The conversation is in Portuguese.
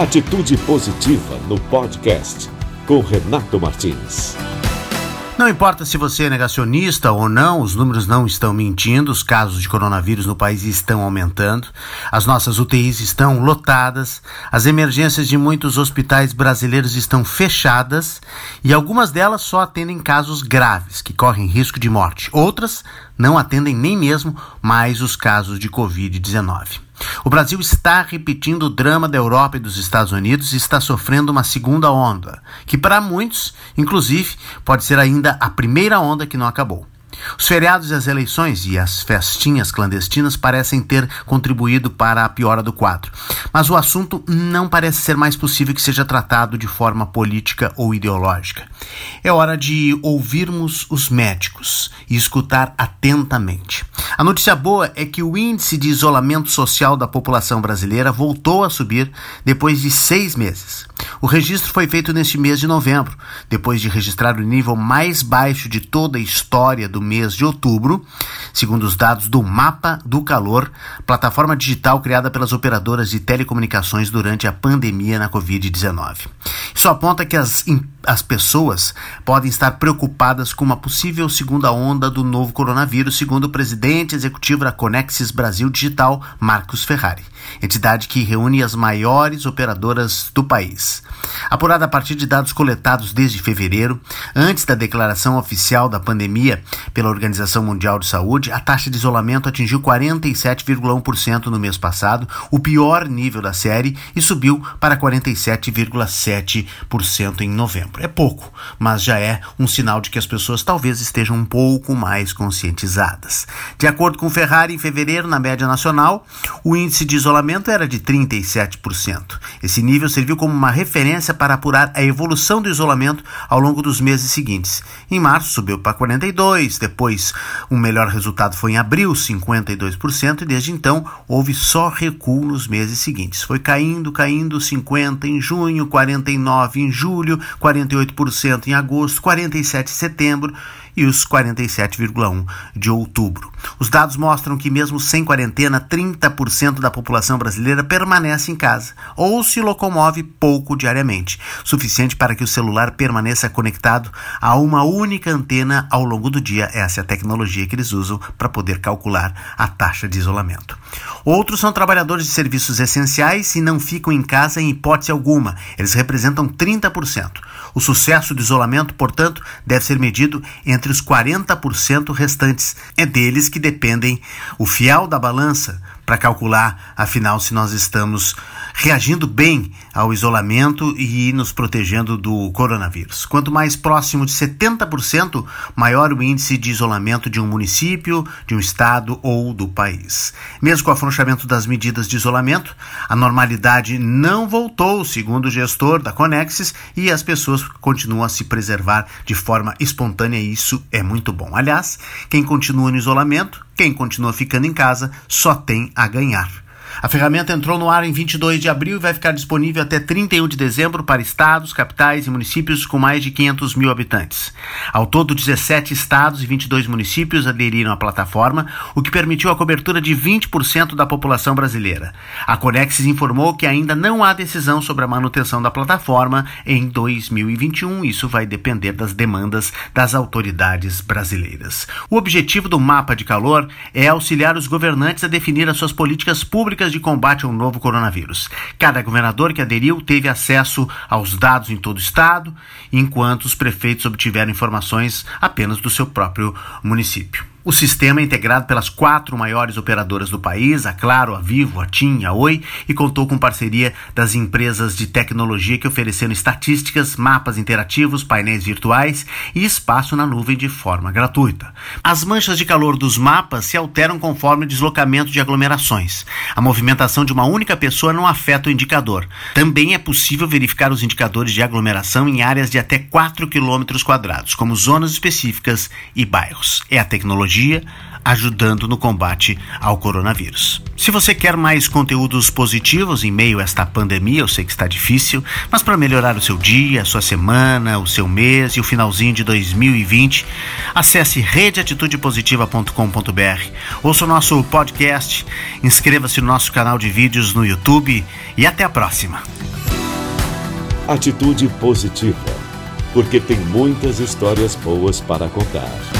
Atitude Positiva no podcast com Renato Martins. Não importa se você é negacionista ou não, os números não estão mentindo, os casos de coronavírus no país estão aumentando, as nossas UTIs estão lotadas, as emergências de muitos hospitais brasileiros estão fechadas e algumas delas só atendem casos graves, que correm risco de morte. Outras não atendem nem mesmo mais os casos de Covid-19. O Brasil está repetindo o drama da Europa e dos Estados Unidos e está sofrendo uma segunda onda, que para muitos, inclusive, pode ser ainda a primeira onda que não acabou. Os feriados e as eleições e as festinhas clandestinas parecem ter contribuído para a piora do quadro, mas o assunto não parece ser mais possível que seja tratado de forma política ou ideológica. É hora de ouvirmos os médicos e escutar atentamente. A notícia boa é que o índice de isolamento social da população brasileira voltou a subir depois de seis meses. O registro foi feito neste mês de novembro, depois de registrar o nível mais baixo de toda a história do mês de outubro, segundo os dados do Mapa do Calor, plataforma digital criada pelas operadoras de telecomunicações durante a pandemia na Covid-19. Isso aponta que as, as pessoas podem estar preocupadas com uma possível segunda onda do novo coronavírus, segundo o presidente executivo da Conexis Brasil Digital, Marcos Ferrari, entidade que reúne as maiores operadoras do país. Apurada a partir de dados coletados desde fevereiro, antes da declaração oficial da pandemia pela Organização Mundial de Saúde, a taxa de isolamento atingiu 47,1% no mês passado, o pior nível da série, e subiu para 47,7% em novembro. É pouco, mas já é um sinal de que as pessoas talvez estejam um pouco mais conscientizadas. De acordo com Ferrari, em fevereiro, na média nacional, o índice de isolamento era de 37%. Esse nível serviu como uma referência para apurar a evolução do isolamento ao longo dos meses seguintes. Em março subiu para 42, depois um melhor resultado foi em abril, 52%, e desde então houve só recuo nos meses seguintes. Foi caindo, caindo 50 em junho, 49 em julho, 48% em agosto, 47 em setembro e os 47,1 de outubro. Os dados mostram que, mesmo sem quarentena, 30% da população brasileira permanece em casa ou se locomove pouco diariamente, suficiente para que o celular permaneça conectado a uma única antena ao longo do dia. Essa é a tecnologia que eles usam para poder calcular a taxa de isolamento. Outros são trabalhadores de serviços essenciais e não ficam em casa em hipótese alguma. Eles representam 30%. O sucesso do isolamento, portanto, deve ser medido entre os 40% restantes. É deles que dependem o fiel da balança para calcular, afinal, se nós estamos reagindo bem ao isolamento e nos protegendo do coronavírus. Quanto mais próximo de 70%, maior o índice de isolamento de um município, de um estado ou do país. Mesmo com o afrouxamento das medidas de isolamento, a normalidade não voltou, segundo o gestor da Conexis, e as pessoas continuam a se preservar de forma espontânea e isso é muito bom. Aliás, quem continua no isolamento, quem continua ficando em casa, só tem a ganhar. A ferramenta entrou no ar em 22 de abril e vai ficar disponível até 31 de dezembro para estados, capitais e municípios com mais de 500 mil habitantes. Ao todo, 17 estados e 22 municípios aderiram à plataforma, o que permitiu a cobertura de 20% da população brasileira. A Conexis informou que ainda não há decisão sobre a manutenção da plataforma em 2021. Isso vai depender das demandas das autoridades brasileiras. O objetivo do mapa de calor é auxiliar os governantes a definir as suas políticas públicas de combate ao novo coronavírus. Cada governador que aderiu teve acesso aos dados em todo o estado, enquanto os prefeitos obtiveram informações apenas do seu próprio município. O sistema é integrado pelas quatro maiores operadoras do país, a Claro, a Vivo, a TIM, a Oi, e contou com parceria das empresas de tecnologia que ofereceram estatísticas, mapas interativos, painéis virtuais e espaço na nuvem de forma gratuita. As manchas de calor dos mapas se alteram conforme o deslocamento de aglomerações. A movimentação de uma única pessoa não afeta o indicador. Também é possível verificar os indicadores de aglomeração em áreas de até 4 km quadrados, como zonas específicas e bairros. É a tecnologia tecnologia ajudando no combate ao coronavírus. Se você quer mais conteúdos positivos em meio a esta pandemia, eu sei que está difícil, mas para melhorar o seu dia, a sua semana, o seu mês e o finalzinho de 2020, acesse redeatitudepositiva.com.br, ouça o nosso podcast, inscreva-se no nosso canal de vídeos no YouTube e até a próxima. atitude positiva, porque tem muitas histórias boas para contar.